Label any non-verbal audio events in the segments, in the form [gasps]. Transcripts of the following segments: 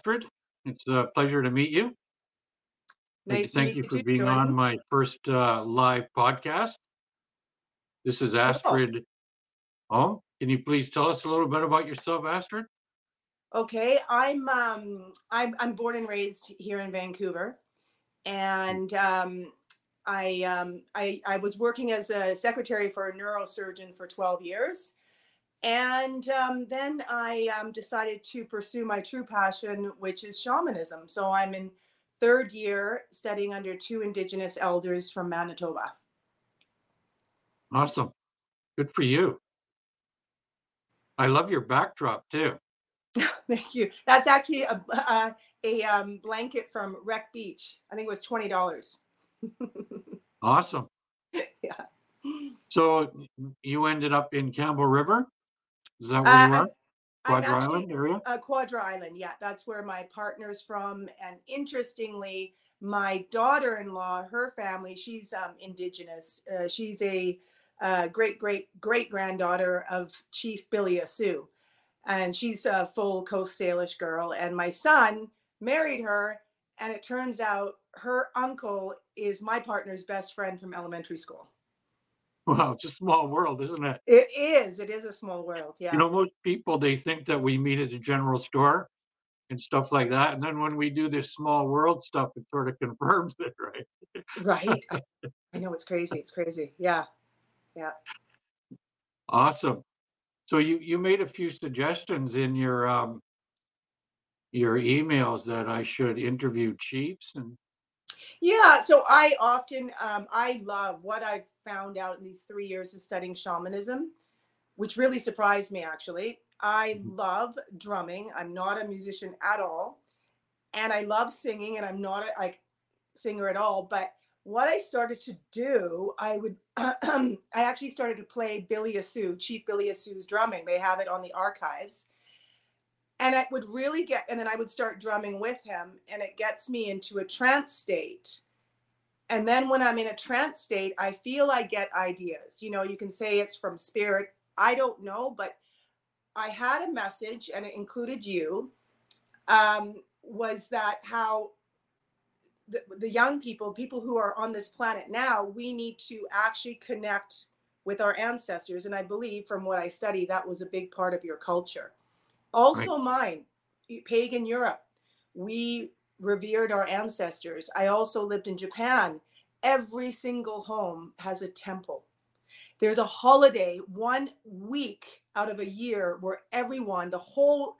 Astrid. It's a pleasure to meet you. Nice thank you you for too, being on my first uh, live podcast. This is Cool. Astrid. Oh, can you please tell us a little bit about yourself, Astrid? Okay, I'm um I'm I'm born and raised here in Vancouver, and um, I um I I was working as a secretary for a neurosurgeon for 12 years, and um, then I um, decided to pursue my true passion, which is shamanism. So I'm in third year studying under two Indigenous elders from Manitoba. Awesome. Good for you. I love your backdrop too. [laughs] Thank you. That's actually a a, a um, blanket from Wreck Beach. I think it was twenty dollars. [laughs] Awesome. yeah. So you ended up in Campbell River? Is that where Uh, you are? I'm Quadra actually Island area? uh, Quadra Island. Yeah, that's where my partner's from. And interestingly, my daughter-in-law, her family, she's um, indigenous. Uh, she's a uh, great great great granddaughter of Chief Billy Assu, and she's a full Coast Salish girl. And my son married her, and it turns out her uncle is my partner's best friend from elementary school. Wow, it's a small world, isn't it? It is. It is a small world. Yeah. You know, most people they think that we meet at the general store and stuff like that. And then when we do this small world stuff, it sort of [laughs] confirms it, right? Right. I, I know it's crazy. It's crazy. Yeah. Yeah. Awesome. So you you made a few suggestions in your um your emails that I should interview chiefs and Yeah. So I often, um, I love what I've found out in these three years of studying shamanism, which really surprised me actually. I Mhm. love drumming. I'm not a musician at all. And I love singing, and I'm not a like singer at all. But what I started to do, I would, [clears throat] I actually started to play Billy Assu, Chief Billy Assu's drumming. They have it on the archives. And I would really get, and then I would start drumming with him, and it gets me into a trance state. And then when I'm in a trance state, I feel I get ideas. You know, you can say it's from spirit. I don't know, but I had a message, and it included you. Um, was that how the, the young people, people who are on this planet now, we need to actually connect with our ancestors. And I believe from what I study, that was a big part of your culture. right. Also, mine, pagan Europe, we revered our ancestors. I also lived in Japan. Every single home has a temple. There's a holiday one week out of a year where everyone, the whole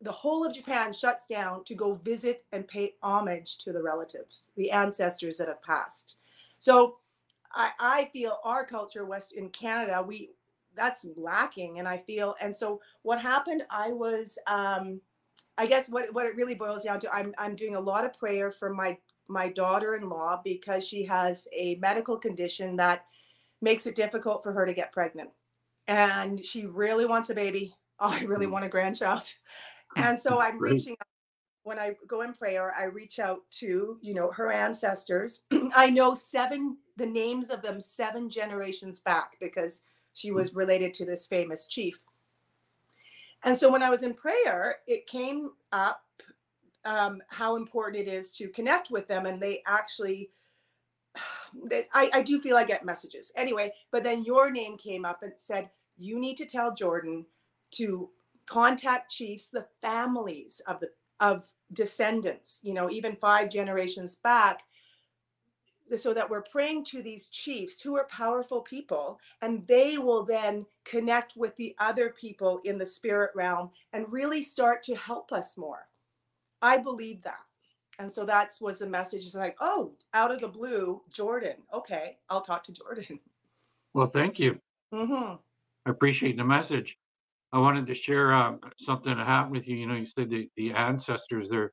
the whole of Japan shuts down to go visit and pay homage to the relatives, the ancestors that have passed. So I, I feel our culture west in Canada, we that's lacking. And I feel and so what happened, I was um I guess what, what it really boils down to, I'm I'm doing a lot of prayer for my my daughter-in-law because she has a medical condition that makes it difficult for her to get pregnant. And she really wants a baby. Oh, [laughs] I really Mm, want a grandchild. [laughs] And so I'm reaching out when I go in prayer, I reach out to, you know, her ancestors. [clears throat] I know seven the names of them seven generations back because she Mm, was related to this famous chief. And so when I was in prayer, it came up um, how important it is to connect with them. And they actually, [sighs] they, I, I do feel I get messages anyway. But then your name came up and said, you need to tell Jordan to contact chiefs, the families of the of descendants, you know, even five generations back, so that we're praying to these chiefs who are powerful people and they will then connect with the other people in the spirit realm and really start to help us more i believe that and so that's was the message it's like oh out of the blue jordan okay i'll talk to jordan Well, thank you. hmm I appreciate the message. I wanted to share um, something that happened with you. You know, you said the, the ancestors they're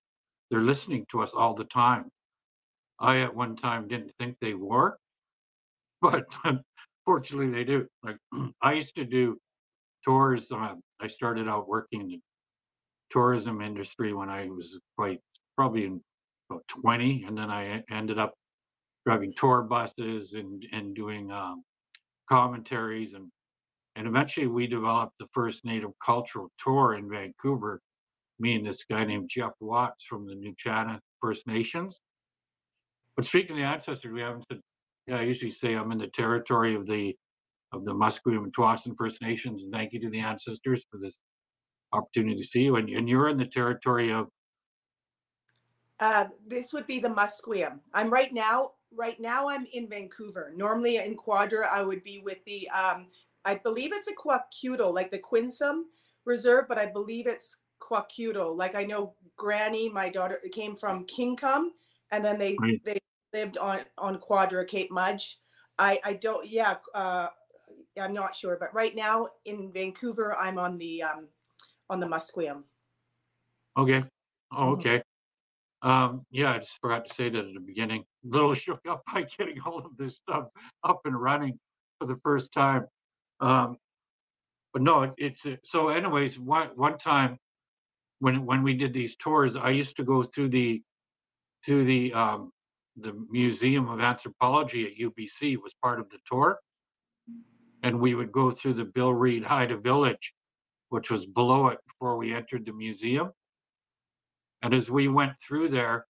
they're listening to us all the time. I at one time didn't think they were, [laughs] but fortunately they do. Like [clears throat] I used to do tours. Um, I started out working in the tourism industry when I was quite probably in about 20, and then I ended up driving tour buses and and doing um, commentaries and And eventually we developed the first native cultural tour in Vancouver, me and this guy named Jeff Watts from the New China First Nations. But speaking of the ancestors, we haven't said, yeah, I usually say I'm in the territory of the of the Musqueam and Tsawwassen First Nations. And thank you to the ancestors for this opportunity to see you. And, and you're in the territory of Uh, this would be the Musqueam. I'm right now. Right now, I'm in Vancouver. Normally, in Quadra, I would be with the. Um, I believe it's a Kwakiutl, like the Quinsam Reserve, but I believe it's Kwakiutl. Like I know Granny, my daughter, came from Kingcome, and then they Right. they lived on on Quadra, Cape Mudge. I I don't. Yeah, uh, I'm not sure, but right now in Vancouver, I'm on the um, on the Musqueam. Okay. Oh, Mhm. okay. Um, yeah, I just forgot to say that at the beginning. A little [laughs] shook up by getting all of this stuff up and running for the first time. Um, but no, it, it's uh, so. Anyways, one one time when when we did these tours, I used to go through the to the um, the Museum of Anthropology at UBC was part of the tour, and we would go through the Bill Reid Haida Village, which was below it before we entered the museum. And as we went through there,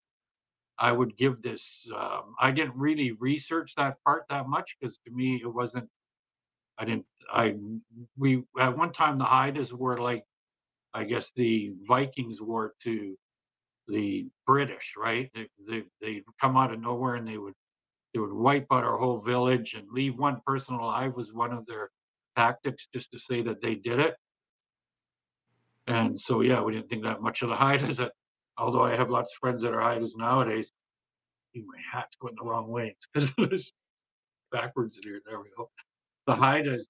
I would give this. Um, I didn't really research that part that much because to me it wasn't. I didn't. I we at one time the Haidas were like, I guess the Vikings were to the British, right? They they they'd come out of nowhere and they would they would wipe out our whole village and leave one person alive was one of their tactics just to say that they did it. And so yeah, we didn't think that much of the Haidas. Although I have lots of friends that are Haidas nowadays. My hat's going the wrong way. It's because it's backwards here. There we go. The Haidas.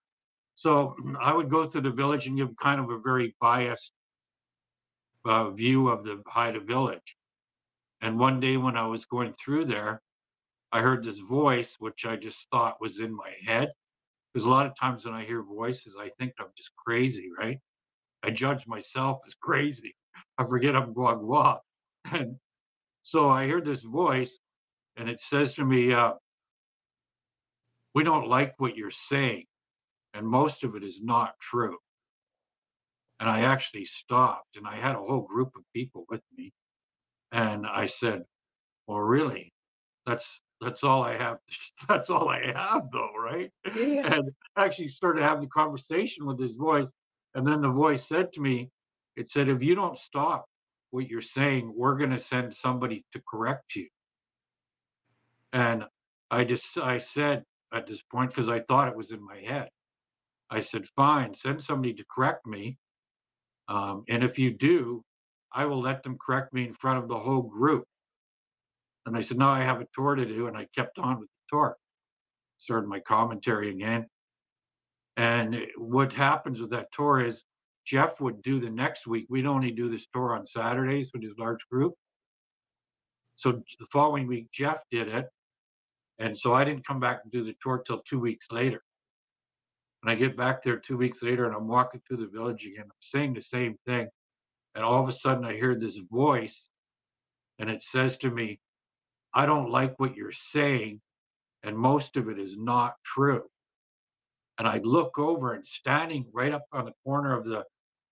So [clears throat] I would go through the village and give kind of a very biased uh, view of the Haida village. And one day when I was going through there, I heard this voice, which I just thought was in my head. Because a lot of times when I hear voices, I think I'm just crazy, right? I judge myself as crazy. I forget I'm Guagua. [laughs] And so I hear this voice, and it says to me, uh, We don't like what you're saying. And most of it is not true. And I actually stopped, and I had a whole group of people with me. And I said, Well, really? That's that's all I have. [laughs] That's all I have, though, right? Yeah. and actually started having the conversation with his voice. And then the voice said to me, it said, if you don't stop what you're saying, we're going to send somebody to correct you. And I just, I said at this point, because I thought it was in my head, I said, fine, send somebody to correct me. Um, and if you do, I will let them correct me in front of the whole group. And I said, no, I have a tour to do. And I kept on with the tour started my commentary again. And what happens with that tour is Jeff would do the next week. We'd only do this tour on Saturdays with his large group. So the following week, Jeff did it. And so I didn't come back and do the tour till two weeks later. And I get back there two weeks later and I'm walking through the village again. I'm saying the same thing. And all of a sudden I hear this voice and it says to me, I don't like what you're saying and most of it is not true. And I look over, and standing right up on the corner of the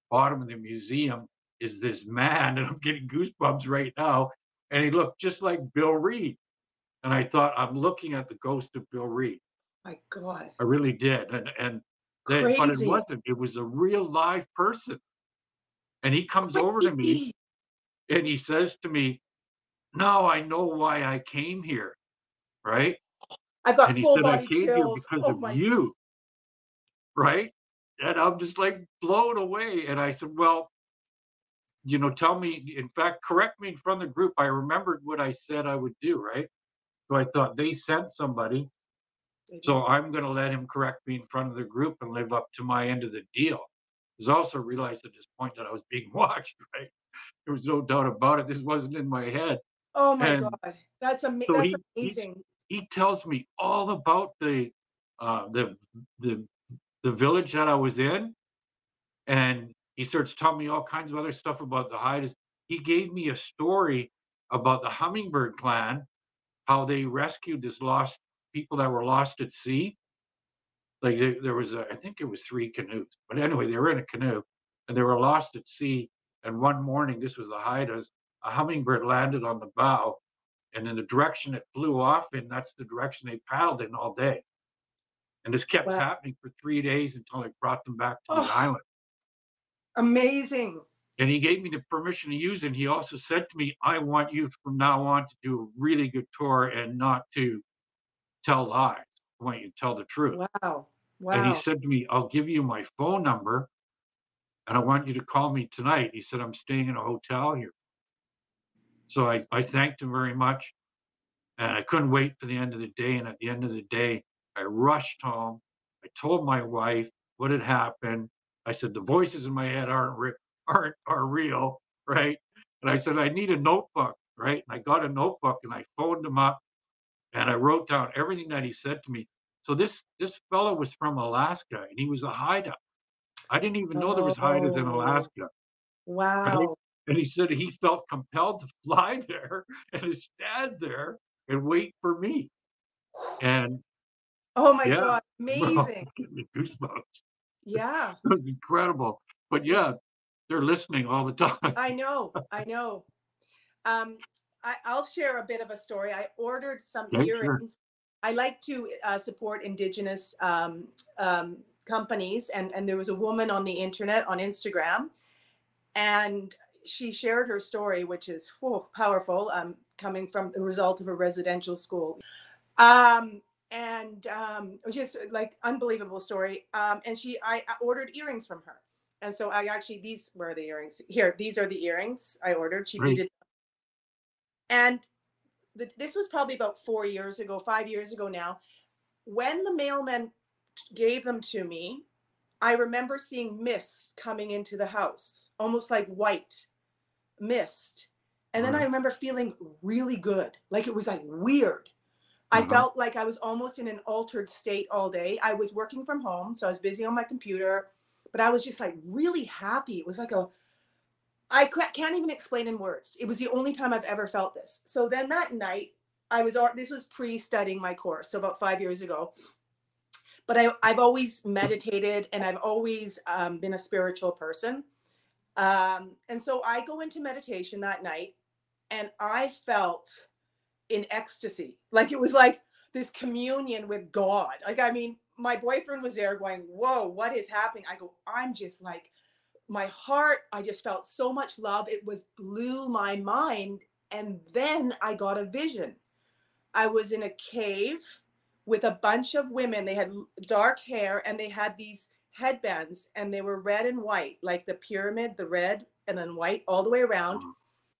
bottom of the museum is this man, [laughs] and I'm getting goosebumps right now. And he looked just like Bill Reid. And I thought, I'm looking at the ghost of Bill Reid. My God. I really did. And and then, but it wasn't. It was a real live person. And he comes over to me and he says to me, Now I know why I came here. Right? I've got and he full said, I came here chills. because Oh of my you. Right? And I'm just like blown away. And I said, Well, you know, tell me, in fact, correct me in front of the group. I remembered what I said I would do, right? So I thought they sent somebody. So I'm going to let him correct me in front of the group and live up to my end of the deal. I also realized at this point that I was being [laughs] watched, right? There was no doubt about it. This wasn't in my head. Oh my and God. That's, ama- so that's he- amazing. he tells me all about the uh, the the the village that I was in, and he starts telling me all kinds of other stuff about the Haidas. He gave me a story about the Hummingbird clan, how they rescued this lost people that were lost at sea, like there, there was a, I think it was three canoes, but anyway, they were in a canoe and they were lost at sea. And one morning, this was the Haidas, a hummingbird landed on the bow, and in the direction it flew off in, that's the direction they paddled in all day. And this kept Wow. happening for three days until it brought them back to Oh. the island. Amazing. And he gave me the permission to use it. And he also said to me, I want you from now on to do a really good tour and not to tell lies. I want you to tell the truth. Wow. Wow. And he said to me, I'll give you my phone number and I want you to call me tonight. He said, I'm staying in a hotel here. So I, I thanked him very much. And I couldn't wait for the end of the day. And at the end of the day, I rushed home. I told my wife what had happened. I said, the voices in my head aren't, re- aren't are real, right? And I said, I need a notebook, right? And I got a notebook and I phoned him up and I wrote down everything that he said to me. So this this fellow was from Alaska and he was a Haida. I didn't even know there was Haidas in Oh. Alaska. Wow. And he said he felt compelled to [laughs] fly there and to stand there and wait for me. And Oh my Yeah. God. [laughs] Amazing. goosebumps. Yeah. [laughs] It was incredible. But yeah, they're listening all the time. I know. I know. Um, I, I'll share a bit of a story. I ordered some Yeah, sure. earrings. I like to uh, support Indigenous um, um, companies, and and there was a woman on the internet on Instagram, and she shared her story, which is whew, powerful. Um, coming from the result of a residential school, um, and um, it was just like unbelievable story. Um, and she, I, I ordered earrings from her, and so I actually these were the earrings. Here, these are the earrings I ordered. She needed, and the, this was probably about four years ago, five years ago now. When the mailman gave them to me, I remember seeing mist coming into the house, almost like white mist. And then I remember feeling really good, like it was like weird. I Uh-huh. felt like I was almost in an altered state all day. I was working from home, so I was busy on my computer, but I was just like really happy. It was like a, I can't even explain in words. It was the only time I've ever felt this. So then that night, I was, this was pre studying my course, so about five years ago. But I, I've always meditated and I've always um, been a spiritual person. Um, and so I go into meditation that night and I felt in ecstasy. Like it was like this communion with God. Like, I mean, my boyfriend was there going, Whoa, what is happening? I go, I'm just like, my heart, I just felt so much love. It was blew my mind. And then I got a vision. I was in a cave with a bunch of women. They had dark hair and they had these headbands and they were red and white, like the pyramid, the red and then white all the way around. Oh,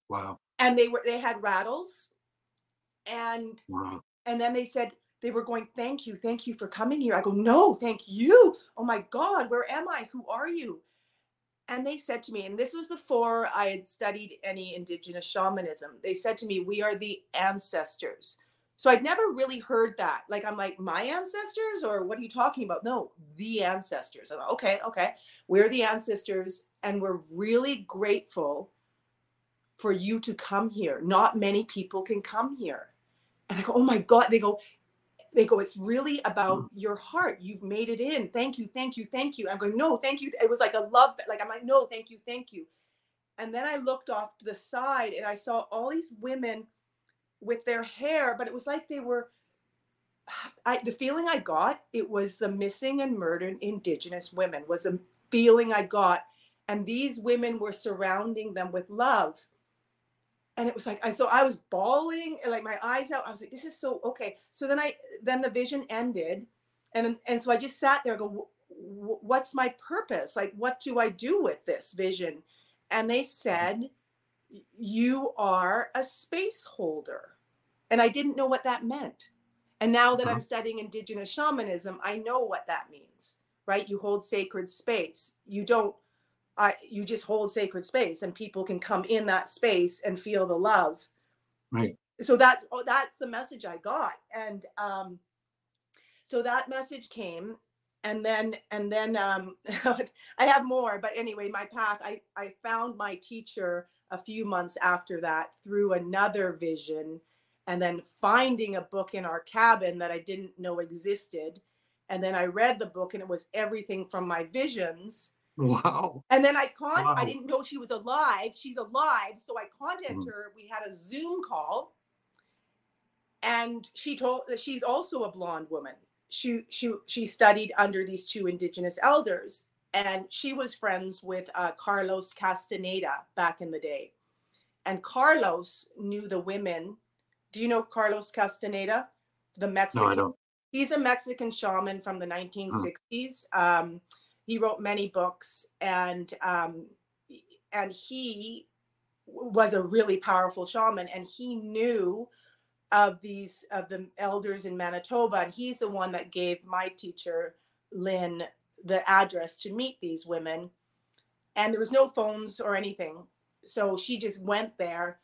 wow. And they were they had rattles and Wow. and then they said they were going thank you thank you for coming here i go no thank you oh my god where am i who are you and they said to me and this was before i had studied any indigenous shamanism they said to me we are the ancestors. So i'd never really heard that. Like i'm like my ancestors? Or what are you talking about? No the ancestors. I'm like, okay okay. We're the ancestors and we're really grateful for you to come here. Not many people can come here. And I go, oh my God. They go, they go, it's really about mm. your heart. You've made it in. Thank you, thank you, thank you. I'm going, no, thank you. It was like a love, like I'm like, no, thank you, thank you. And then I looked off to the side and I saw all these women with their hair, but it was like they were. I the feeling I got, it was the missing and murdered indigenous women, was a feeling I got. And these women were surrounding them with love and it was like I so I was bawling like my eyes out. I was like, this is so okay. So then I then the vision ended, and and so I just sat there. Go, "Wh- wh- what's my purpose? Like, what do I do with this vision? And they said, you are a space holder, and I didn't know what that meant. And now that I'm Uh-huh. studying indigenous shamanism, I know what that means. Right? You hold sacred space. You don't I you just hold sacred space and people can come in that space and feel the love. Right. So that's oh, that's the message I got. And um so that message came and then and then um [laughs] I have more, but anyway, my path, I, I found my teacher a few months after that through another vision and then finding a book in our cabin that I didn't know existed And then I read the book and it was everything from my visions. Wow. And then I con Wow. I didn't know she was alive. She's alive. So I contacted Mhm. her. We had a Zoom call. And she told that she's also a blonde woman. She she she studied under these two indigenous elders. And she was friends with uh, Carlos Castaneda back in the day. And Carlos knew the women. Do you know Carlos Castaneda? The Mexican No, I don't. he's a Mexican shaman from the 1960s. Um, he wrote many books, and um, and he was a really powerful shaman, and he knew of these of the elders in Manitoba, and he's the one that gave my teacher Lynn the address to meet these women. And there was no phones or anything, so she just went there.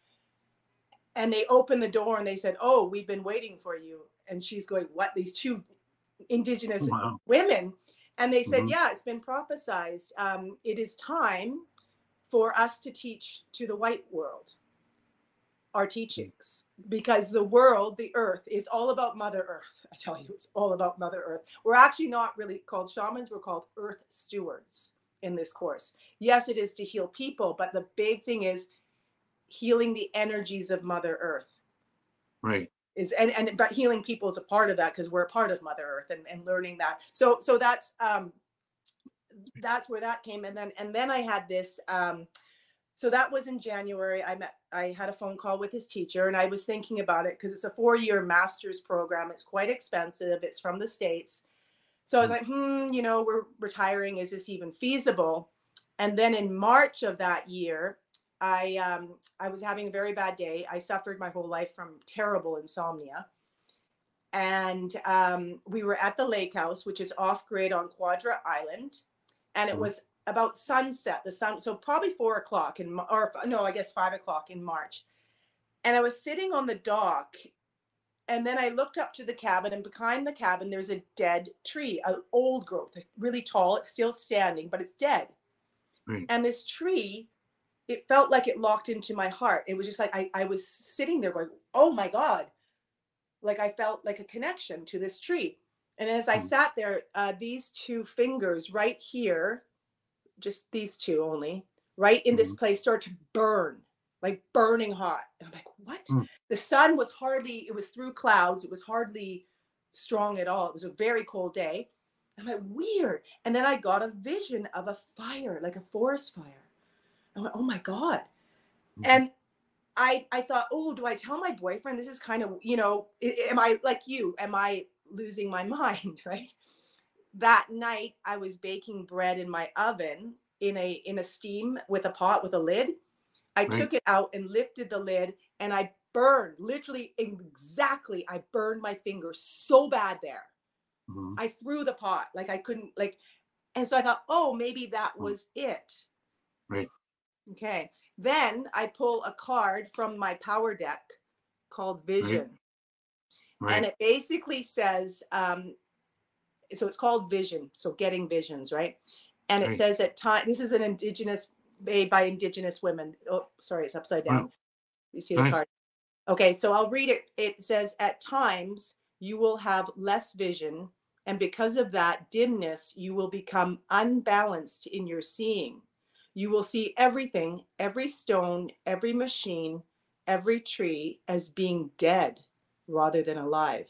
And they opened the door and they said, "Oh, we've been waiting for you." And she's going, "What? These two indigenous Wow. women and they said Mhm. yeah it's been prophesized. Um, it is time for us to teach to the white world our teachings because the world the earth is all about mother earth. [laughs] I tell you it's all about mother earth. We're actually not really called shamans we're called earth stewards in this course. Yes it is to heal people but the big thing is healing the energies of mother earth. Right. Is and and but healing people is a part of that because we're a part of mother earth and, and learning that. So so that's um that's where that came. And then and then i had this um so that was in january. I met i had a phone call with his teacher and i was thinking about it because it's a four year master's program. It's quite expensive. It's from the states. So i was Mm. like hmm you know we're retiring. Is this even feasible? And then in march of that year I um I was having a very bad day. I suffered my whole life from terrible insomnia. And um, we were at the lake house, which is off grid on Quadra Island. And it Mhm. was about sunset, the sun, so probably four o'clock in, or no, I guess five o'clock in March. And I was sitting on the dock. And then I looked up to the cabin, and behind the cabin, there's a dead tree, an old growth, really tall. It's still standing, but it's dead. Right. And this tree it felt like it locked into my heart. It was just like I, I was sitting there going, oh my God. Like I felt like a connection to this tree. And as I Hmm. sat there, uh, these two fingers right here, just these two only, right in this place started to burn, like burning hot. And I'm like, what? Hmm. The sun was hardly, it was through clouds. It was hardly strong at all. It was a very cold day. I'm like, weird. And then I got a vision of a fire, like a forest fire. I went, oh my God. Mhm. And I I thought, oh, do I tell my boyfriend? This is kind of, you know, am I like you? Am I losing my [laughs] mind? Right. That night I was baking bread in my oven in a in a steam with a pot with a lid. I Right. took it out and lifted the lid and I burned literally exactly. I burned my finger so bad there. Mhm. I threw the pot like I couldn't like and so I thought, oh, maybe that Hmm. was it. Right. Okay. Then I pull a card from my power deck called Vision. Right. And it basically says, um, so it's called Vision. So getting visions, right? And it Right. says at time, this is an indigenous made by indigenous women. Oh, sorry, it's upside down. Wow. You see the card. Okay, so I'll read it. It says, at times you will have less vision. And because of that dimness, you will become unbalanced in your seeing. You will see everything, every stone, every machine, every tree as being dead rather than alive.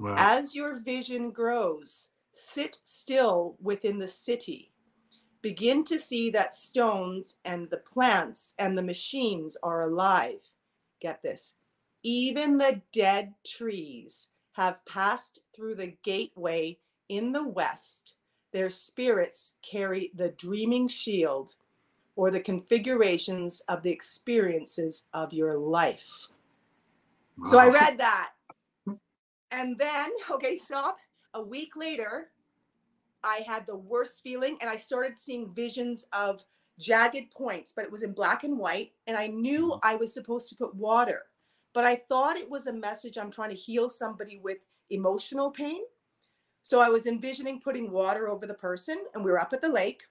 Wow. As your vision grows, sit still within the city. Begin to see that stones and the plants and the machines are alive. Get this. Even the dead trees have passed through the gateway in the west. Their spirits carry the dreaming shield or the configurations of the experiences of your life. So I ah, read that. And then, okay, stop. A week later, I had the worst feeling and I started seeing visions of jagged points, but it was in black and white. And I knew mm-hmm. I was supposed to put water, but I thought it was a message I'm trying to heal somebody with emotional pain. So I was envisioning putting water over the person, and we were up at the lake.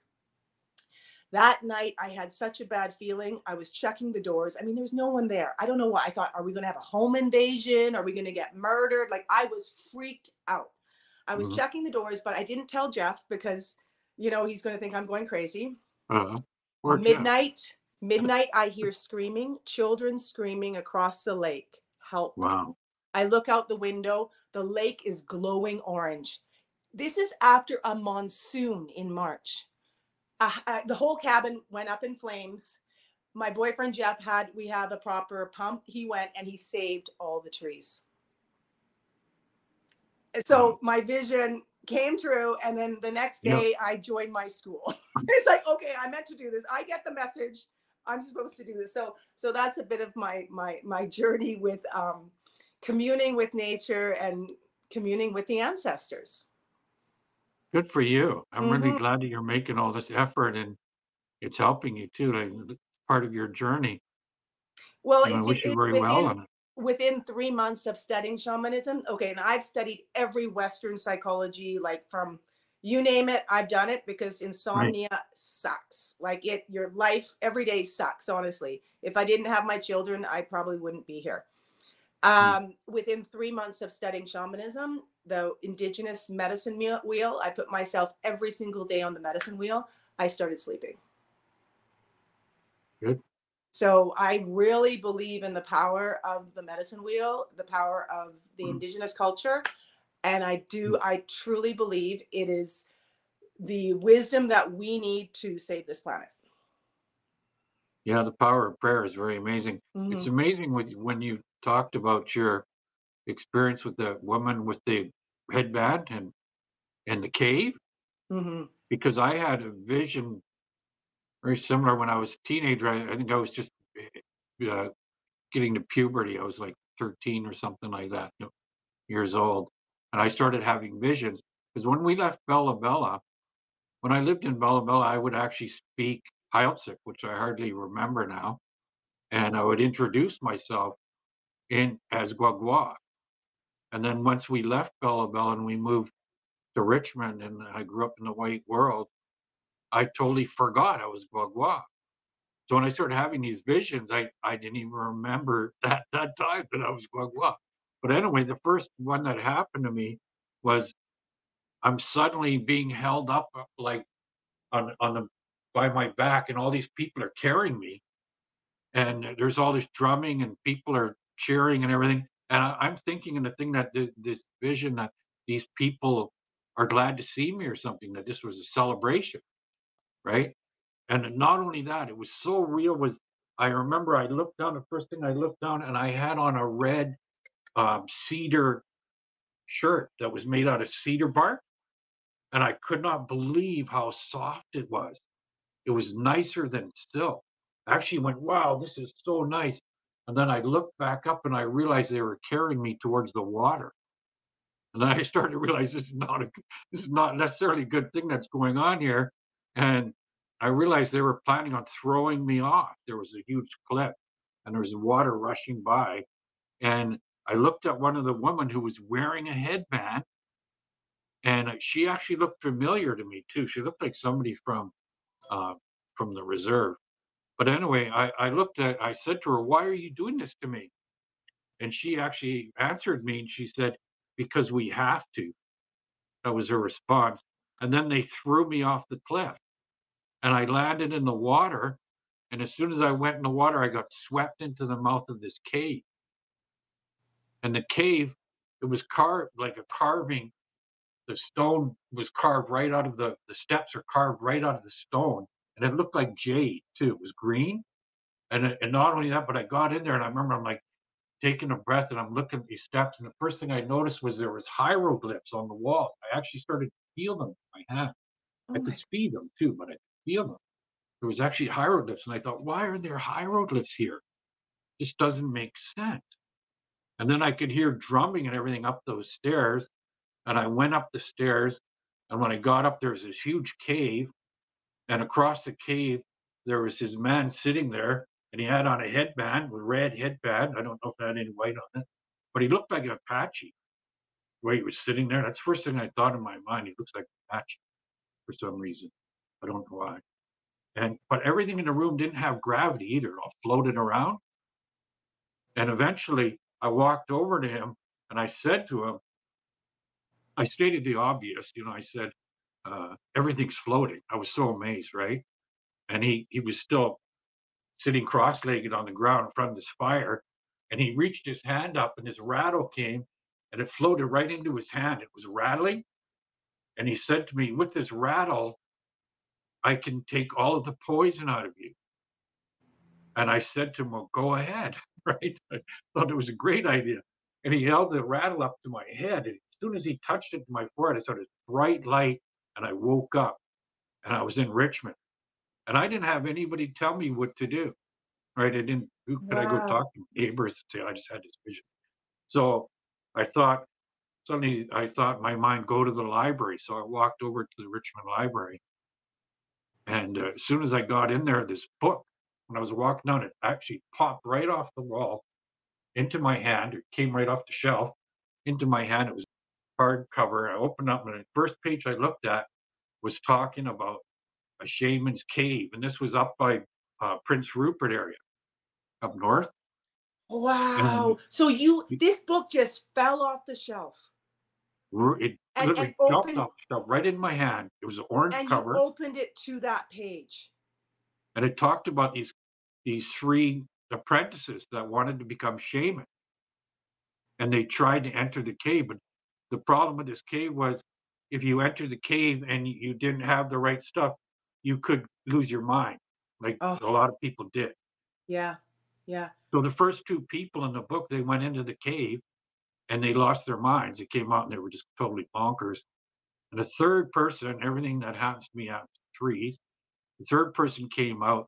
That night, I had such a bad feeling. I was checking the doors. I mean, there's no one there. I don't know why. I thought, are we going to have a home invasion? Are we going to get murdered? Like, I was freaked out. I was Mhm. checking the doors, but I didn't tell Jeff because, you know, he's going to think I'm going crazy. Jeff. midnight, midnight, I hear screaming, children screaming across the lake. Help. Wow. I look out the window. The lake is glowing orange. This is after a monsoon in March. Uh, uh, the whole cabin went up in flames. My boyfriend Jeff had, we have a proper pump. He went and he saved all the trees. So my vision came true. And then the next day I joined my school. [laughs] it's like, okay, I meant to do this. I get the message. I'm supposed to do this. So, so that's a bit of my, my, my journey with, um, communing with nature and communing with the ancestors. Good for you. I'm really Mhm. glad that you're making all this effort and it's helping you too. Like part of your journey. Well, And I it's, wish you very within, well on it. within three months of studying shamanism. Okay, and I've studied every Western psychology, like from you name it, I've done it because insomnia sucks. Like it, your life every day sucks. Honestly, if I didn't have my children, I probably wouldn't be here. Um, within three months of studying shamanism, the indigenous medicine wheel, I put myself every single day on the medicine wheel. I started sleeping. Good. So I really believe in the power of the medicine wheel, the power of the Mhm. indigenous culture. And I do, I truly believe it is the wisdom that we need to save this planet. Yeah, the power of prayer is very amazing. Mhm. It's amazing with when you talked about your experience with the woman with the headband and and the cave Mhm. because I had a vision very similar when I was a teenager. I, I think I was just uh, getting to puberty. I was like 13 or something like that, years old, and I started having visions. Because when we left Bella Bella, when I lived in Bella Bella, I would actually speak Heiltsuk, which I hardly remember now, and I would introduce myself in as Guagua. And then once we left Bella Bella and we moved to Richmond, and I grew up in the white world, I totally forgot I was Guagua. So when I started having these visions, I, I didn't even remember [laughs] that that time that I was Guagua. But anyway, the first one that happened to me was I'm suddenly being held up uh, like on on the by my back, and all these people are carrying me, and there's all this drumming and people are cheering and everything. And I, I'm thinking and the thing that th- this vision that these people are glad to see me or something, that this was a celebration, right? And not only that, it was so real. Was I remember I looked down. The first thing I looked down, and I had on a red um, cedar shirt that was made out of cedar bark, and I could not believe how soft it was. It was nicer than silk. I actually went, "Wow, this is so nice." And then I looked back up, and I realized they were carrying me towards the water. And then I started to realize this is not a this is not necessarily a good thing that's going on here. And I realized they were planning on throwing me off. There was a huge cliff and there was water rushing by. And I looked at one of the women who was wearing a headband and she actually looked familiar to me too. She looked like somebody from uh, from the reserve. But anyway, I, I looked at I said to her, Why are you doing this to me? And she actually answered me and she said, Because we have to. That was her response. And then they threw me off the cliff and I landed in the water. And as soon as I went in the water, I got swept into the mouth of this cave. And the cave, it was carved like a carving. The stone was carved right out of the, the steps are carved right out of the stone. And it looked like jade too. It was green. And, it- and not only that, but I got in there and I remember I'm like taking a breath and I'm looking at these steps. And the first thing I noticed was there was hieroglyphs on the walls. I actually started to feel them in my hand. Oh I my- could see them too, but I could feel them. There was actually hieroglyphs, and I thought, why are there hieroglyphs here? This doesn't make sense. And then I could hear drumming and everything up those stairs, and I went up the stairs, and when I got up, there was this huge cave, and across the cave there was this man sitting there, and he had on a headband, a red headband. I don't know if it had any white on it, but he looked like an Apache. The way he was sitting there, that's the first thing I thought in my mind. He looks like an Apache for some reason. I don't know why. And but everything in the room didn't have gravity either. It all floated around. And eventually I walked over to him and I said to him, I stated the obvious. You know, I said uh, everything's floating. I was so amazed, right? And he he was still sitting cross-legged on the ground in front of this fire, and he reached his hand up, and his rattle came, and it floated right into his hand. It was rattling, and he said to me, "With this rattle, I can take all of the poison out of you." And I said to him, Well, go ahead. [laughs] Right. I thought it was a great idea. And he held the rattle up to my head. And as soon as he touched it to my forehead, I saw this bright light and I woke up and I was in Richmond. And I didn't have anybody tell me what to do. Right. I didn't, who could I go talk to? Neighbors and say, I just had this vision. So I thought, suddenly I thought my mind, go to the library. So I walked over to the Richmond Library. And uh, as soon as I got in there, this book, when I was walking down, it actually popped right off the wall into my hand. It came right off the shelf into my hand. It was hardcover. I opened up, and the first page I looked at was talking about a shaman's cave, and this was up by uh, Prince Rupert area, up north. Wow. So you this book just fell off the shelf. It And- literally and jumped opened- off the shelf right in my hand. It was an orange And cover, you opened it to that page. and it talked about these these three apprentices that wanted to become shaman, and they tried to enter the cave. But the problem with this cave was, if you entered the cave and you didn't have the right stuff, you could lose your mind, like Oh. a lot of people did. Yeah. Yeah. So the first two people in the book, they went into the cave and they lost their minds. They came out and they were just totally bonkers. And the third person, everything that happens to me after to threes. The third person came out,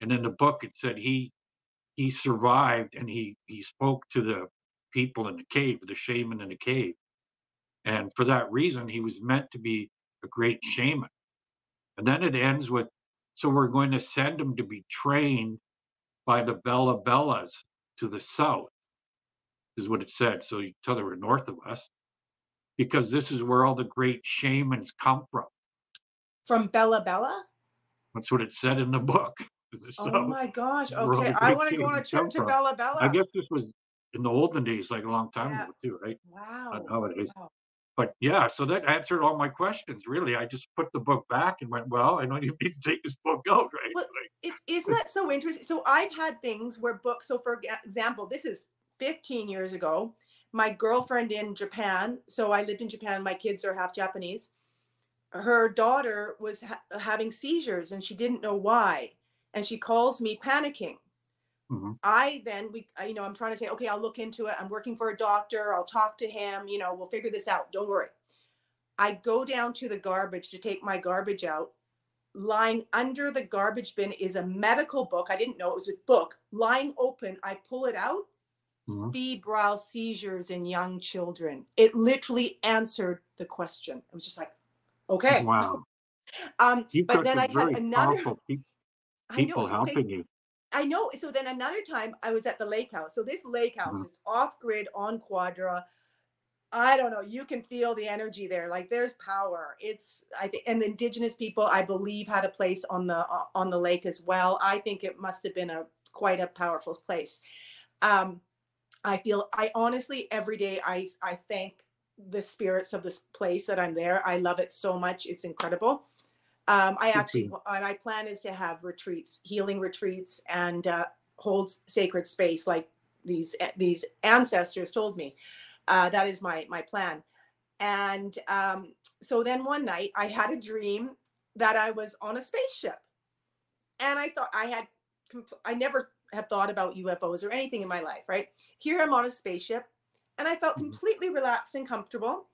and in the book it said he he survived and he he spoke to the people in the cave, the shaman in the cave. And for that reason, he was meant to be a great shaman. And then it ends with, so we're going to send him to be trained by the Bella Bellas to the south, is what it said. So you tell they were north of us, because this is where all the great shamans come from. From Bella Bella? That's what it said in the book. [laughs] Oh my gosh. Okay. I want to go on a trip to from. Bella Bella. I guess this was in the olden days, like a long time Yeah. ago too, right? Wow. Not nowadays. Wow. But yeah, so that answered all my questions. Really, I just put the book back and went, "Well, I know you [laughs] need to take this book out, right?" Well, Like, isn't [laughs] that so interesting? So I've had things where books. So for example, this is 15 years ago. My girlfriend in Japan. So I lived in Japan. My kids are half Japanese. Her daughter was ha- having seizures and she didn't know why, and she calls me panicking. Mhm. I then we you know I'm trying to say okay I'll look into it. I'm working for a doctor. I'll talk to him. You know we'll figure this out. Don't worry. I go down to the garbage to take my garbage out. Lying under the garbage bin is a medical book. I didn't know it was a book. Lying open, I pull it out. Mhm. Febrile seizures in young children. It literally answered the question. It was just like, okay. Wow. [laughs] Um, You've but then I had another. powerful pe- I know, people so helping you. I know. So then another time I was at the lake house. So this lake house Mhm. is off grid on Quadra. I don't know. You can feel the energy there. Like there's power. It's I think, and the indigenous people I believe had a place on the uh, on the lake as well. I think it must have been a quite a powerful place. Um, I feel I honestly every day I I thank the spirits of this place that I'm there. I love it so much. It's incredible. Um, I actually, my plan is to have retreats, healing retreats, and uh, hold sacred space like these these ancestors told me. Uh, that is my my plan. And um, so then one night I had a dream that I was on a spaceship, and I thought I had, I never have thought about UFOs or anything in my life. Right here, I'm on a spaceship, and I felt Mhm. completely relaxed and comfortable.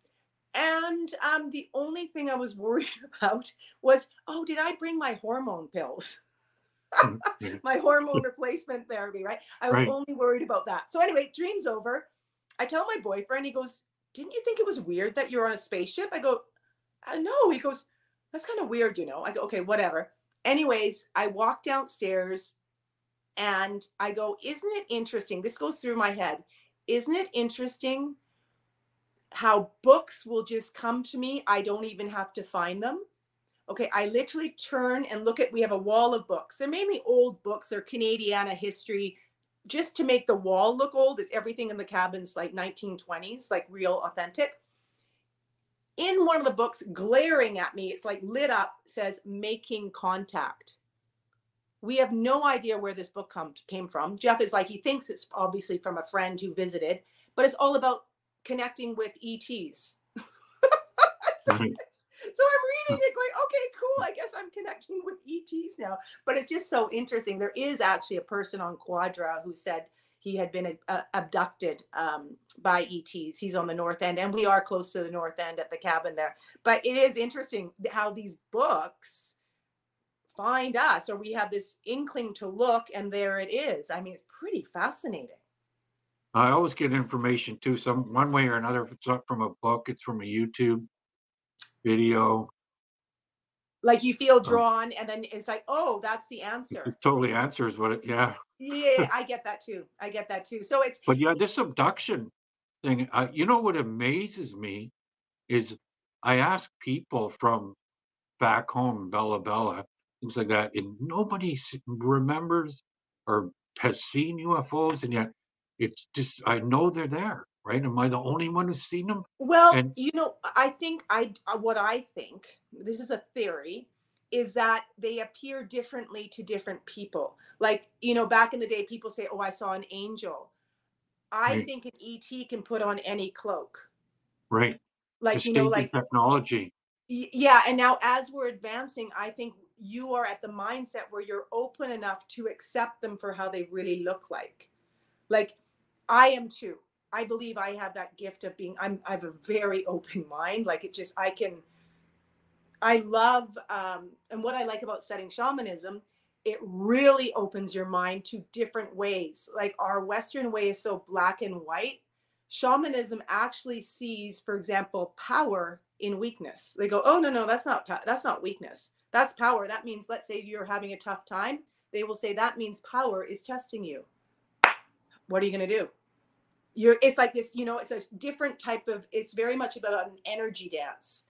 And um, the only thing I was worried [laughs] about was, oh, did I bring my hormone pills? Mhm. [laughs] My hormone replacement therapy, right? I was Right. only worried about that. So anyway, dream's over. I tell my boyfriend, he goes, Didn't you think it was weird that you're on a spaceship? I go, uh, No. He goes, That's kind of weird, you know. I go, Okay, whatever. Anyways, I walk downstairs and I go, Isn't it interesting? This goes through my head. Isn't it interesting how books will just come to me? I don't even have to find them. Okay, I literally turn and look at, we have a wall of books. They're mainly old books, they're Canadiana history. Just to make the wall look old, is everything in the cabins like 1920s, like real authentic. in one of the books, glaring at me, it's like lit up, says making contact. We have no idea where this book come, came from. Jeff is like, he thinks it's obviously from a friend who visited, but it's all about connecting with ETs. [laughs] so, so I'm reading it going, okay, cool. I guess I'm connecting with ETs now. But it's just so interesting. There is actually a person on Quadra who said he had been uh, abducted um, by ETs. He's on the north end, and we are close to the north end at the cabin there. But it is interesting how these books find us, or we have this inkling to look, and there it is. I mean, it's pretty fascinating. I always get information too, some one way or another. If it's not from a book, it's from a YouTube video. Like you feel drawn, and then it's like, oh, that's the answer. It totally answers what it, yeah. Yeah, [laughs] I get that too. I get that too. So it's But yeah, this abduction thing, uh, you know what amazes me is I ask people from back home, Bella Bella, things like that, and nobody remembers or has seen UFOs, and yet it's just I know they're there, right? Am I the only one who's seen them? Well, And- you know, I think I uh, what I think, this is a theory, is that they appear differently to different people. Like, you know, back in the day people say, "Oh, I saw an angel." I Right. think an ET can put on any cloak. Right. Like, you know, like technology. yeah, and now as we're advancing, I think you are at the mindset where you're open enough to accept them for how they really look like. Like I am too. I believe I have that gift of being I'm I have a very open mind. Like it just I can I love um and what I like about studying shamanism, it really opens your mind to different ways. Like our western way is so black and white. Shamanism actually sees, for example, power in weakness. They go, "Oh no, no, that's not that's not weakness. That's power. That means let's say you're having a tough time, they will say that means power is testing you. What are you going to do? You're it's like this, you know, it's a different type of it's very much about an energy dance.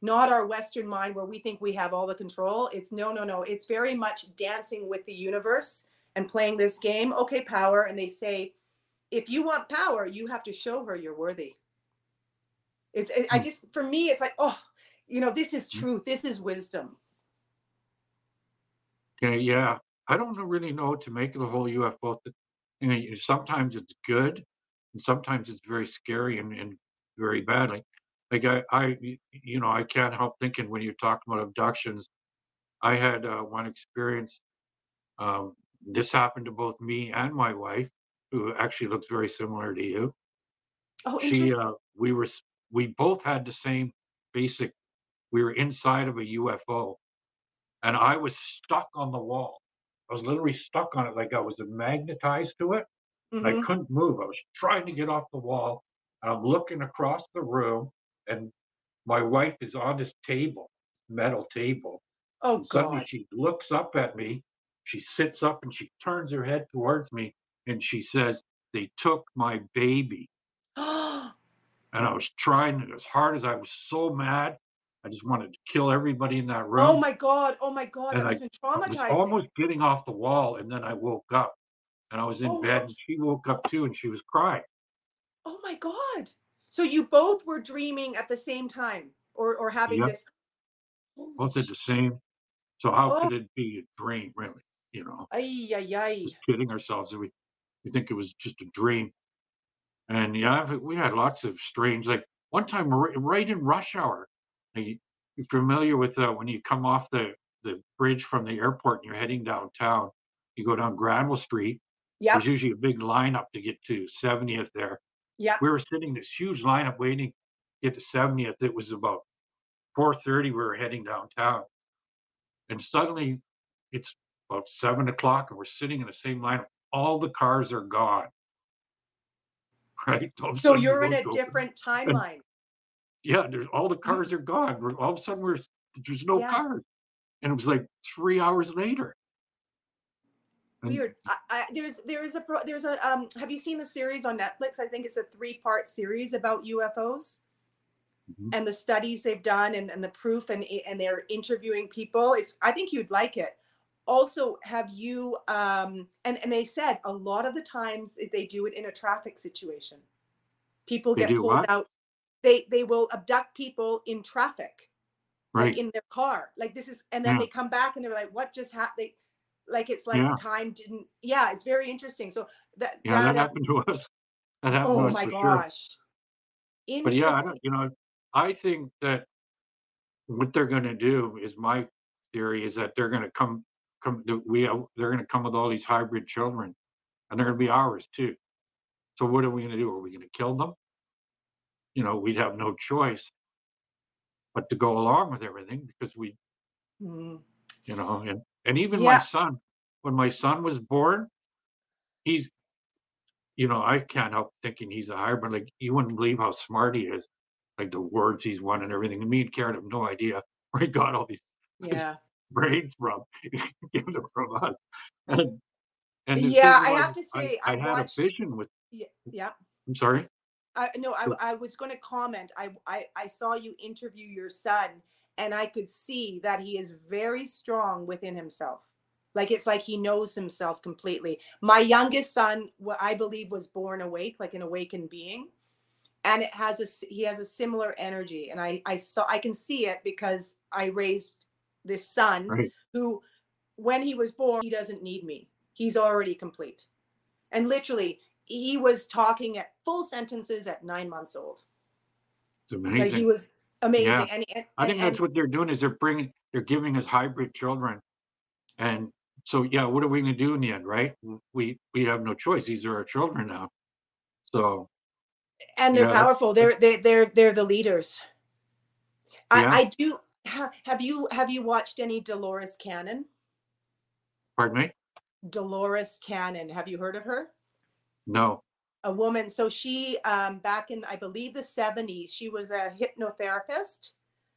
Not our western mind where we think we have all the control. It's no, no, no. It's very much dancing with the universe and playing this game. Okay, power and they say if you want power, you have to show her you're worthy. It's it, I Hmm. just for me it's like, oh, you know, this is Hmm. truth. This is wisdom. Okay, yeah. I don't really know what to make of the whole UFO thing. Sometimes it's good, and sometimes it's very scary and, and very badly. Like, I, I, you know, I can't help thinking when you talk about abductions. I had uh, one experience. Um, this happened to both me and my wife, who actually looks very similar to you. Oh, She, uh, we were, we both had the same basic. We were inside of a UFO, and I was stuck on the wall. I was literally stuck on it, like I was magnetized to it. And I mm-hmm. couldn't move. I was trying to get off the wall. I'm looking across the room, and my wife is on this table, metal table. Oh And suddenly she looks up at me. She sits up and she turns her head towards me, and she says, "They took my baby." Oh, [gasps] And I was trying as hard as I was so mad. I just wanted to kill everybody in that oh room. oh my God. Oh my God. And That I- must have I was almost getting off the wall, and then I woke up, and I was in Oh, bed, and she woke up too, and she was crying. Oh my God. So you both were dreaming at the same time or, or having Yep. this. Holy both at the same. So how Oh. could it be a dream, really? You know, Ay, ay, ay. just kidding ourselves. We we think it was just a dream. And yeah, we had lots of strange. Like one time, right, in rush hour. you're familiar with uh, when you come off the the bridge from the airport and you're heading downtown. You go down Granville Street. Yep. There's usually a big lineup to get to 70th there. Yeah. we were sitting this huge lineup waiting to get to 70th. It was about 4:30. We were heading downtown, and suddenly it's about seven o'clock, and we're sitting in the same lineup. All the cars are gone. [laughs] Right. All of a So you're in a open. different [laughs] timeline. Yeah, there's all the cars are gone. We're, all of a sudden we're there's no Yeah. cars, and it was like three hours later. And- Weird. I, I, there's there is a pro, there's a um. Have you seen the series on Netflix? I think it's a three part series about UFOs Mhm. and the studies they've done and, and the proof and and they're interviewing people. It's I think you'd like it. Also, have you um and and they said a lot of the times they do it in a traffic situation. People They get pulled what? out they they will abduct people in traffic right. like in their car like this is and then Yeah. they come back and they're like what just happened they like it's like Yeah. time didn't yeah it's very interesting so that yeah, that that happened to us. That happened oh my for sure. gosh But yeah, I don't, you know, I think that what they're going to do is my theory is that they're going to come, come, we, uh, they're going to come with all these hybrid children, and they're going to be ours too. So what are we going to do? Are we going to kill them? You know, we'd have no choice but to go along with everything because we, Mm. you know, and and even Yeah. my son, when my son was born, he's, you know, I can't help thinking he's a hybrid. Like you wouldn't believe how smart he is, like the words he's won and everything. And me and Karen have no idea [laughs] where he got all these yeah brains from, [laughs] given them from us. And and Yeah, I have to say, I I, had watched- a vision with. yeah yeah I'm sorry. I no, I, I was going to comment. I, I I saw you interview your son, and I could see that he is very strong within himself. Like it's like he knows himself completely. My youngest son, what I believe, was born awake, like an awakened being, and it has a he has a similar energy. And I I saw I can see it because I raised this son Right. who, when he was born, he doesn't need me. He's already complete, and literally he was talking at full sentences at nine months old. It's amazing. Like he was amazing. Yeah. And, and, I think and- that's what they're doing is they're bringing, they're giving us hybrid children. And so, yeah, what are we going to do in the end, right? We, we have no choice. These are our children now. So, and they're Yeah, powerful. They're they they're they're the leaders. Yeah. I, I do. Ha, have you have you watched any Dolores Cannon? pardon me? Dolores Cannon. Have you heard of her? No. A woman. So she um back in I believe the 70s, she was a hypnotherapist,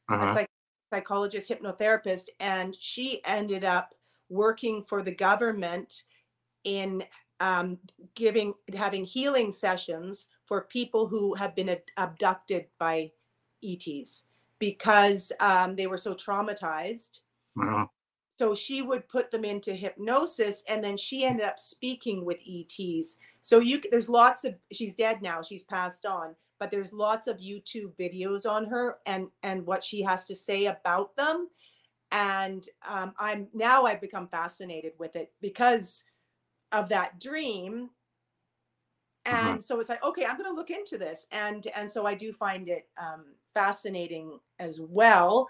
a Uh-huh. psych- psychologist hypnotherapist, and she ended up working for the government in um, giving having healing sessions for people who have been ad- abducted by ETs because um, they were so traumatized. Uh-huh. So she would put them into hypnosis, and then she ended up speaking with ETs. So you there's lots of she's dead now, she's passed on, but there's lots of YouTube videos on her and and what she has to say about them. And um, I'm now I've become fascinated with it because of that dream. And Mhm. so it's like, okay, I'm going to look into this, and and so I do find it um, fascinating as well.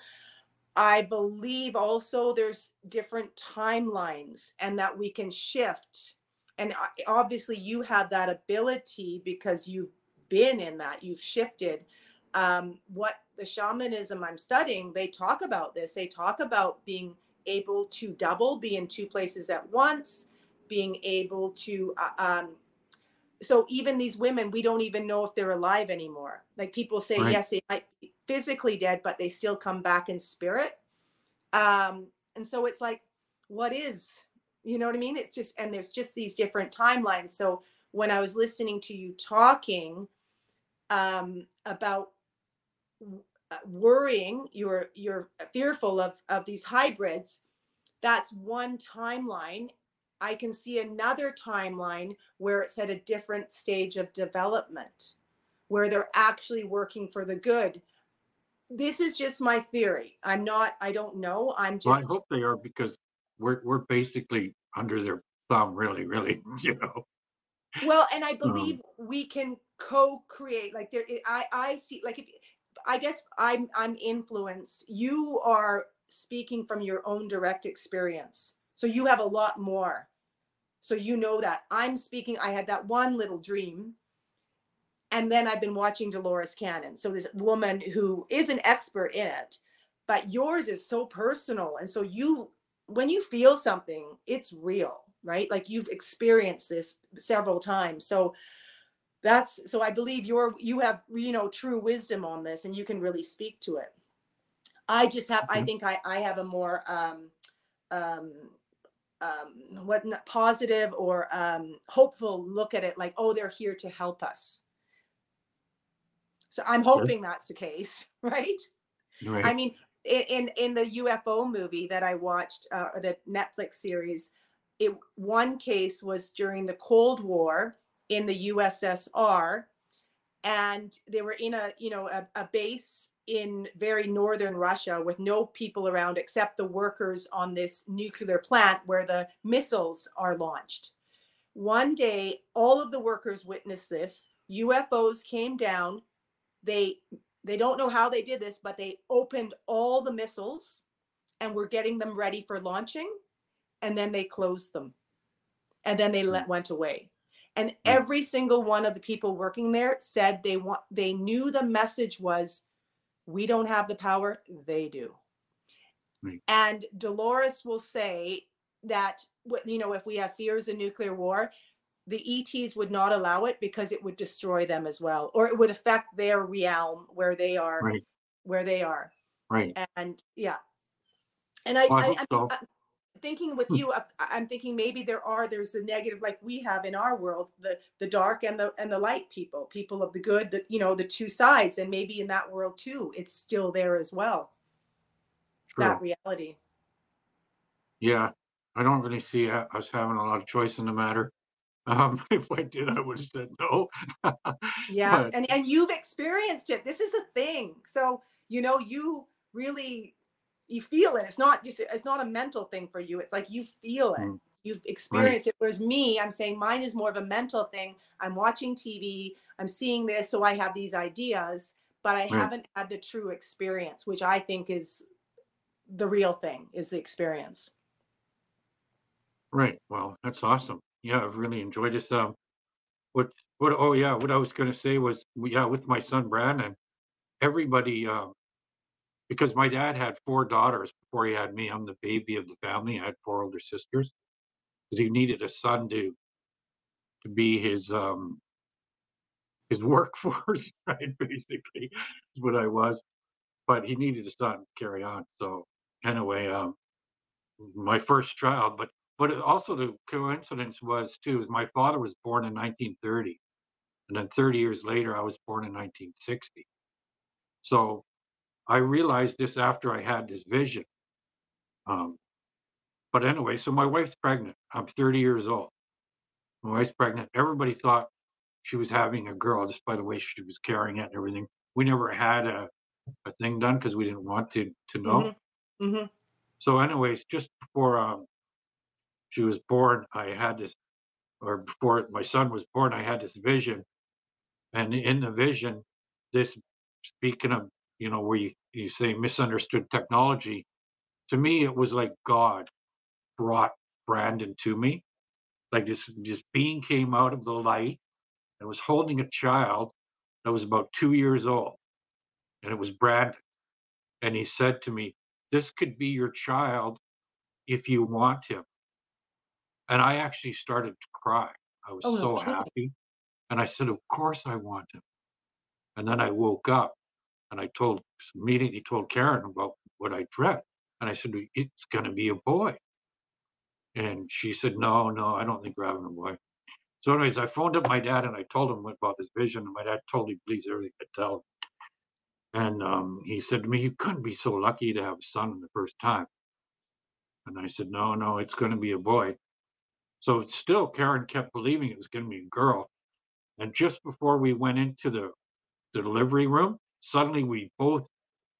I believe also there's different timelines and that we can shift. And obviously, you have that ability because you've been in that, you've shifted. Um, what the shamanism I'm studying, they talk about this. They talk about being able to double, be in two places at once, being able to. Uh, um, so even these women, we don't even know if they're alive anymore. Like people say, Right. yes, they might be physically dead, but they still come back in spirit. Um, and so it's like, what is, you know what I mean? It's just, and there's just these different timelines. So when I was listening to you talking um, about uh, worrying, you're you're fearful of of these hybrids. That's one timeline. I can see another timeline where it's at a different stage of development, where they're actually working for the good. This is just my theory. I'm not. I don't know. I'm Well, I hope they are because we're, we're basically under their thumb, really, really, [laughs] you know. Well, and I Um, believe we can co-create. Like there, I I see. Like if I guess I'm I'm influenced. You are speaking from your own direct experience, so you have a lot more. So you know that I'm speaking. I had that one little dream, and then I've been watching Dolores Cannon. So this woman who is an expert in it, but yours is so personal, and so you when you feel something, it's real, right? Like you've experienced this several times. So that's so I believe you're you have you know true wisdom on this and you can really speak to it. I just have I think I I have a more um um um what positive or um hopeful look at it like oh they're here to help us. So I'm hoping that's the case, right? [laughs] Right. I mean, in in, the UFO movie that I watched, uh, or the Netflix series, it one case was during the Cold War in the USSR, and they were in a you know a, a base in very northern Russia with no people around except the workers on this nuclear plant where the missiles are launched. One day, all of the workers witnessed this. UFOs came down. They they don't know how they did this, but they opened all the missiles and were getting them ready for launching, and then they closed them, and then they let, hmm. went away. And hmm. every single one of the people working there said they want they knew the message was we don't have the power, they do. Right. And Dolores will say that what you know, if we have fears of nuclear war, the ETs would not allow it because it would destroy them as well, or it would affect their realm where they are, Right. where they are. Right. And yeah, and I, Well, I I, I, so. I'm thinking with Hmm. you, I'm thinking maybe there are there's a negative like we have in our world, the the dark and the and the light people, people of the good, the you know the two sides, and maybe in that world too, it's still there as well. True. That reality. Yeah. I don't really see uh, us having a lot of choice in the matter. Um, [laughs] if I did, I would have said no. [laughs] Yeah, But- and and you've experienced it. This is a thing. So you know you really you feel it. It's not just it's not a mental thing for you. It's like you feel it. Mm. You've experienced it. Whereas me, I'm saying mine is more of a mental thing. I'm watching TV. I'm seeing this, so I have these ideas, but I Right. haven't had the true experience, which I think is the real thing. Is the experience. Right. Well, that's awesome. Yeah, I've really enjoyed this. Um, what, what, oh yeah, what I was gonna say was, yeah, with my son Brandon, everybody, um, because my dad had four daughters before he had me. I'm the baby of the family. I had four older sisters. Because he needed a son to, to be his, um, his [laughs] workforce, right? Basically, is what I was. But he needed a son to carry on. So anyway, um, my first child, but but also the coincidence was too is my father was born in 1930 and then 30 years later i was born in 1960 so i realized this after i had this vision. Um, but anyway so my wife's pregnant. I'm 30 years old. My wife's pregnant. Everybody thought she was having a girl just by the way she was carrying it and everything. We never had a, a thing done because we didn't want to to know. Mhm. Mhm. so anyways just before um she was born i had this or before my son was born i had this vision. And in the vision this speaking of you know where you, you say misunderstood technology to me it was like god brought brandon to me. Like this this being came out of the light and was holding a child that was about two years old and it was brandon. And he said to me this could be your child if you want him and I actually started to cry. I was Oh, so kidding. happy. And I said, Of course I want him. And then I woke up and I told immediately told Karen about what I dreamt. And I said, It's gonna be a boy. And she said, No, no, I don't think we're having a boy. So, anyways, I phoned up my dad and I told him about this vision. And my dad totally believes everything I tell him. And um, he said to me, You couldn't be so lucky to have a son the first time. And I said, No, no, it's gonna be a boy. So still, Karen kept believing it was going to be a girl. And just before we went into the, the delivery room, suddenly we both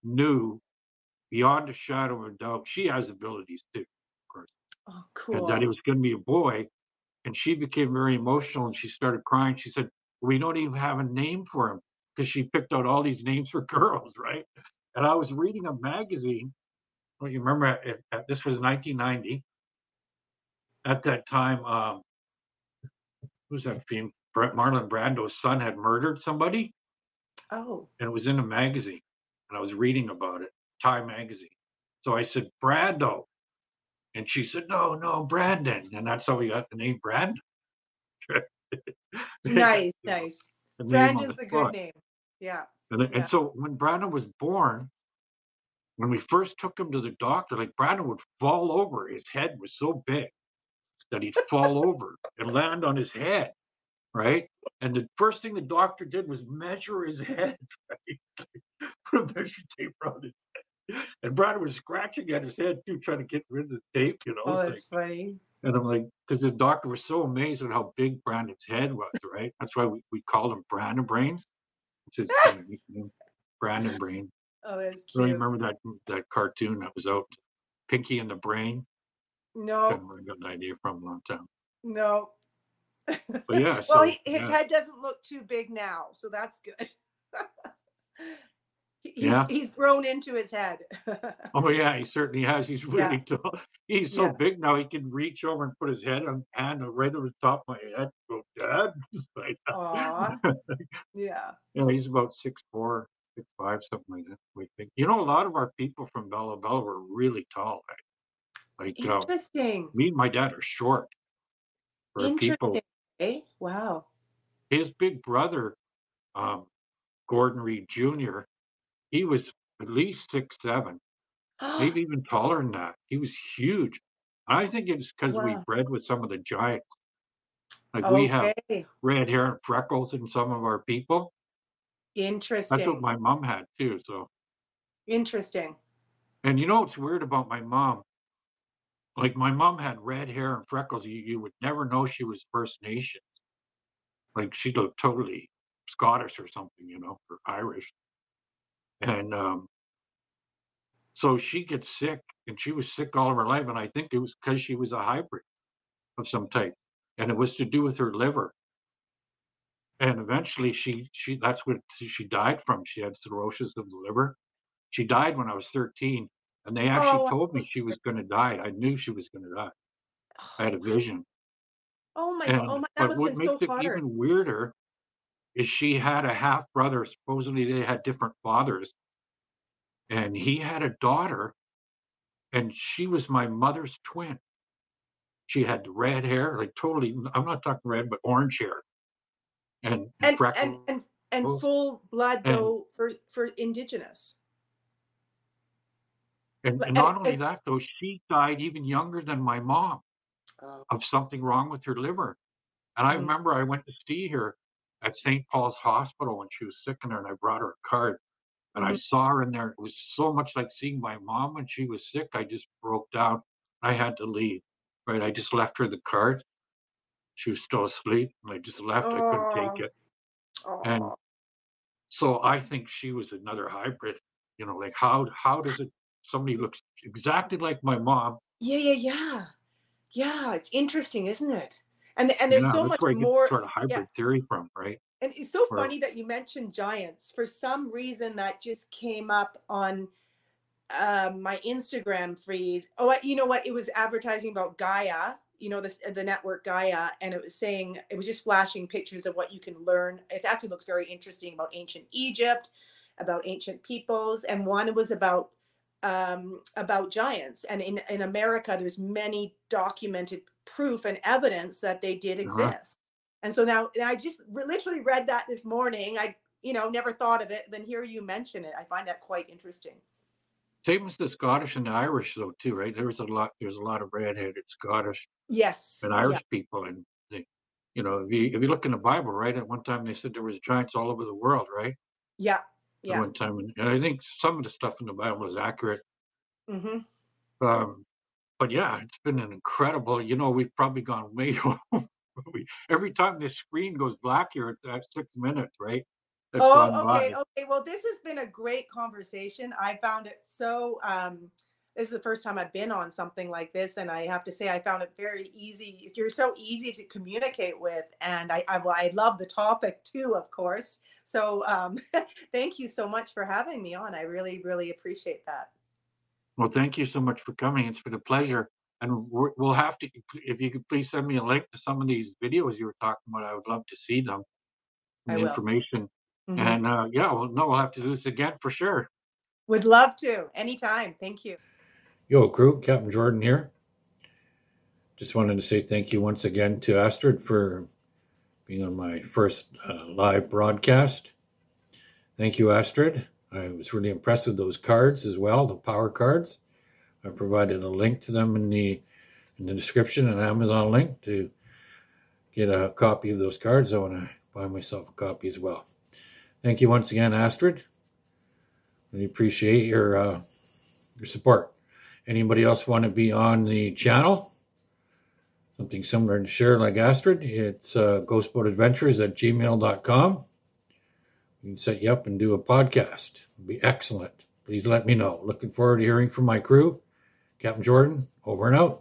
knew beyond a shadow of a doubt she has abilities too, of course, Oh, and that it was going to be a boy. And she became very emotional and she started crying. She said, We don't even have a name for him because she picked out all these names for [laughs] girls, right? And I was reading a magazine. Well, you remember this was 1990 at that time, um, who's that film? Brett Marlon Brando's son had murdered somebody, Oh, and it was in a magazine, and I was reading about it, Time magazine. So I said Brando, and she said, "No, no, Brandon," and that's how we got the name Brandon. [laughs] nice, nice. The name on Brandon's a good name. Yeah. And, Yeah. and so when Brandon was born, when we first took him to the doctor, like Brandon would fall over. His head was so big that he'd fall over and land on his head, right? And the first thing the doctor did was measure his head, right? [laughs] Put a measure tape around his head. And Brandon was scratching at his head too, trying to get rid of the tape, you know. Oh, like- that's funny. and I'm like, because the doctor was so amazed at how big Brandon's head was, right? That's why we, we called him Brandon Brains. It's his Brandon Brain. Oh, that's Really cute. remember that that cartoon that was out, Pinky and the Brain? No, Couldn't idea from long time. no. [laughs] But yeah, [laughs] well, so, he, his yeah. head doesn't look too big now, so that's good. [laughs] He's, Yeah. he's grown into his head. Oh yeah, he certainly has. He's Yeah. really tall. He's so Yeah. big now he can reach over and put his head on hand right over the top of my head. Go, Dad. Like, yeah. you know, he's about six four, six five, something like that. We think. You know, a lot of our people from Bella Bella were really tall. Like, like uh, Interesting. me and my dad are short. For people, Interesting. Eh? Wow. his big brother, um, Gordon Reid Jr., he was at least six seven, maybe [gasps] even taller than that. He was huge. I think it's because we Wow. bred with some of the giants. Like we have okay. red hair and freckles in some of our people. Interesting. That's Interesting. what my mom had too. So, Interesting. and you know what's weird about my mom? Like my mom had red hair and freckles. You, you would never know she was First Nations. Like she looked totally Scottish or something, you know, or Irish. And um, so she gets sick, and she was sick all of her life. And I think it was because she was a hybrid of some type, and it was to do with her liver. And eventually, she she that's what she died from. She had cirrhosis of the liver. She died when I was 13, and they actually Oh, told me she was going to die. I knew she was going to die. Oh I had a vision. Oh my oh And god. Oh my that but what makes so it hard. even weirder is she had a half brother. Supposedly they had different fathers, and he had a daughter, and she was my mother's twin. She had red hair, like totally. I'm not talking red, but orange hair, and, and, And and and, and Oh. full blood And- though for for indigenous. And, and and not only that, though, she died even younger than my mom Oh. of something wrong with her liver. And I Mm. remember I went to see her at St. Paul's Hospital when she was sick in there, and I brought her a card. And I Mhm. saw her in there. It was so much like seeing my mom when she was sick. I just broke down. I had to leave. Right. I just left her the card. She was still asleep. And I just left. I couldn't take Oh. it. And so I think she was another hybrid. You know, like how how does it somebody looks exactly like my mom Yeah, yeah, yeah. Yeah, it's interesting, isn't it? And and there's Yeah, so much where I get more sort of hybrid yeah, theory from, right? and it's so Or- funny that you mentioned giants. For some reason that just came up on um, my Instagram feed. Oh, you know what? It was advertising about Gaia, you know, this the network Gaia, and it was saying it was just flashing pictures of what you can learn. It actually looks very interesting about ancient Egypt, about ancient peoples, and one was about um, about giants. And in in America, there's many documented proof and evidence that they did Uh-huh. exist. And so now and I just literally read that this morning. I you know never thought of it. Then here you mention it. I find that quite interesting. Same as the Scottish and the Irish, though, too, right? There's a lot. There's a lot of redheaded Scottish Yes. and yeah. Irish people, and they, you know, if you if you look in the Bible, right? At one time they said there was giants all over the world, right? Yeah. Yeah. one time, and, and I think some of the stuff in the Bible is accurate. hmm Um, but yeah, it's been an incredible. You know, we've probably gone way [laughs] over. we, every time this screen goes black here, it's at six minutes, right? That's Oh, by. okay. Okay. Well, this has been a great conversation. I found it so. Um, this is the first time I've been on something like this, and I have to say I found it very easy. You're so easy to communicate with, and I I, well, I love the topic too, of course. So um, [laughs] thank you so much for having me on. I really really appreciate that. Well, thank you so much for coming. It's been a pleasure. And we're, we'll have to, if you could please send me a link to some of these videos you were talking about. I would love to see them, the information. Mhm. And uh, yeah, well, no, we'll have to do this again for sure. Would love to anytime. Thank you. Yo, crew, Captain Jordan here. Just wanted to say thank you once again to Astrid for being on my first uh, live broadcast. Thank you, Astrid. I was really impressed with those cards as well, the power cards. I provided a link to them in the in the description, an Amazon link to get a copy of those cards. I want to buy myself a copy as well. Thank you once again, Astrid. Really appreciate your uh, your support. Anybody else want to be on the channel? Something similar to share like Astrid? It's uh, ghostboatadventures at gmail.com. we can set you up and do a podcast. It'd be excellent. Please let me know. Looking forward to hearing from my crew. Captain Jordan, over and out.